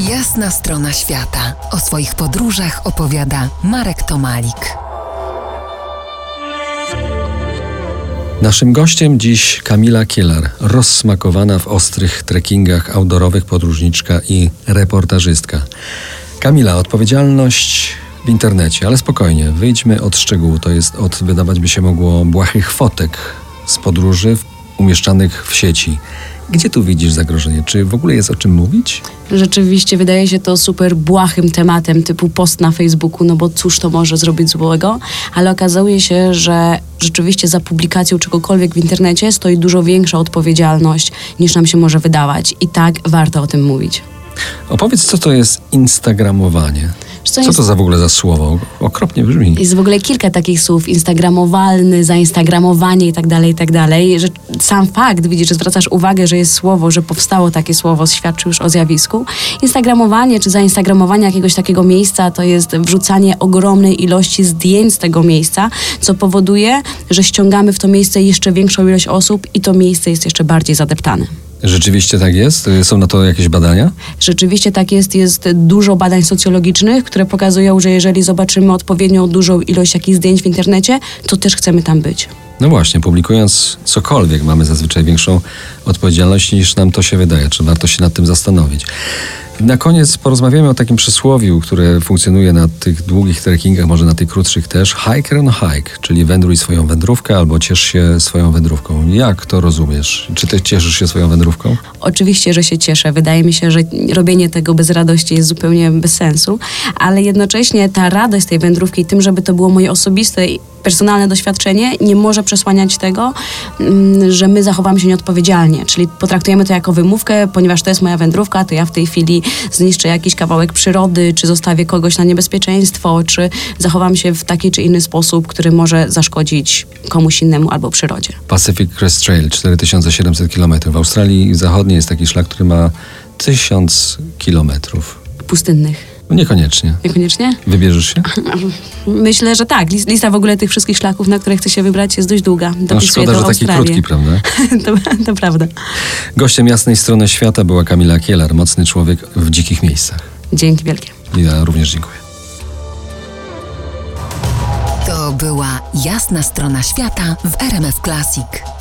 Jasna strona świata. O swoich podróżach opowiada Marek Tomalik. Naszym gościem dziś Kamila Kielar, rozsmakowana w ostrych trekkingach outdoorowych podróżniczka i reportażystka. Kamila, odpowiedzialność w internecie, ale spokojnie, wyjdźmy od szczegółu. To jest od, wydawać by się mogło, błahych fotek z podróży umieszczanych w sieci. Gdzie tu widzisz zagrożenie? Czy w ogóle jest o czym mówić? Rzeczywiście wydaje się to super błahym tematem, typu post na Facebooku, no bo cóż to może zrobić złego, ale okazuje się, że rzeczywiście za publikacją czegokolwiek w internecie stoi dużo większa odpowiedzialność niż nam się może wydawać. I tak warto o tym mówić. Opowiedz, co to jest instagramowanie? Co, co to za w ogóle za słowo? Okropnie brzmi. Jest w ogóle kilka takich słów. Instagramowalny, zainstagramowanie i tak dalej, i tak dalej. Że sam fakt, widzisz, że zwracasz uwagę, że jest słowo, że powstało takie słowo, świadczy już o zjawisku. Instagramowanie czy zainstagramowanie jakiegoś takiego miejsca to jest wrzucanie ogromnej ilości zdjęć z tego miejsca, co powoduje, że ściągamy w to miejsce jeszcze większą ilość osób i to miejsce jest jeszcze bardziej zadeptane. Rzeczywiście tak jest? Są na to jakieś badania? Rzeczywiście tak jest. Jest dużo badań socjologicznych, które pokazują, że jeżeli zobaczymy odpowiednią dużą ilość jakichś zdjęć w internecie, to też chcemy tam być. No właśnie, publikując cokolwiek, mamy zazwyczaj większą odpowiedzialność niż nam to się wydaje. Czy warto się nad tym zastanowić? Na koniec porozmawiamy o takim przysłowiu, które funkcjonuje na tych długich trekkingach, może na tych krótszych też. Hiker on hike, czyli wędruj swoją wędrówkę albo ciesz się swoją wędrówką. Jak to rozumiesz? Czy ty cieszysz się swoją wędrówką? Oczywiście, że się cieszę. Wydaje mi się, że robienie tego bez radości jest zupełnie bez sensu, ale jednocześnie ta radość tej wędrówki, tym, żeby to było moje osobiste personalne doświadczenie nie może przesłaniać tego, mm, że my zachowamy się nieodpowiedzialnie. Czyli potraktujemy to jako wymówkę, ponieważ to jest moja wędrówka, to ja w tej chwili zniszczę jakiś kawałek przyrody, czy zostawię kogoś na niebezpieczeństwo, czy zachowam się w taki czy inny sposób, który może zaszkodzić komuś innemu albo przyrodzie. Pacific Crest Trail, 4700 km. W Australii Zachodniej jest taki szlak, który ma 1000 kilometrów. Pustynnych. No niekoniecznie. Niekoniecznie? Wybierzesz się? Myślę, że tak. Lista w ogóle tych wszystkich szlaków, na które chcę się wybrać jest dość długa. no szkoda, że taki krótki, prawda? to, to prawda. Gościem Jasnej Strony Świata była Kamila Kielar, mocny człowiek w dzikich miejscach. Dzięki wielkie. Ja również dziękuję. To była Jasna Strona Świata w RMF Classic.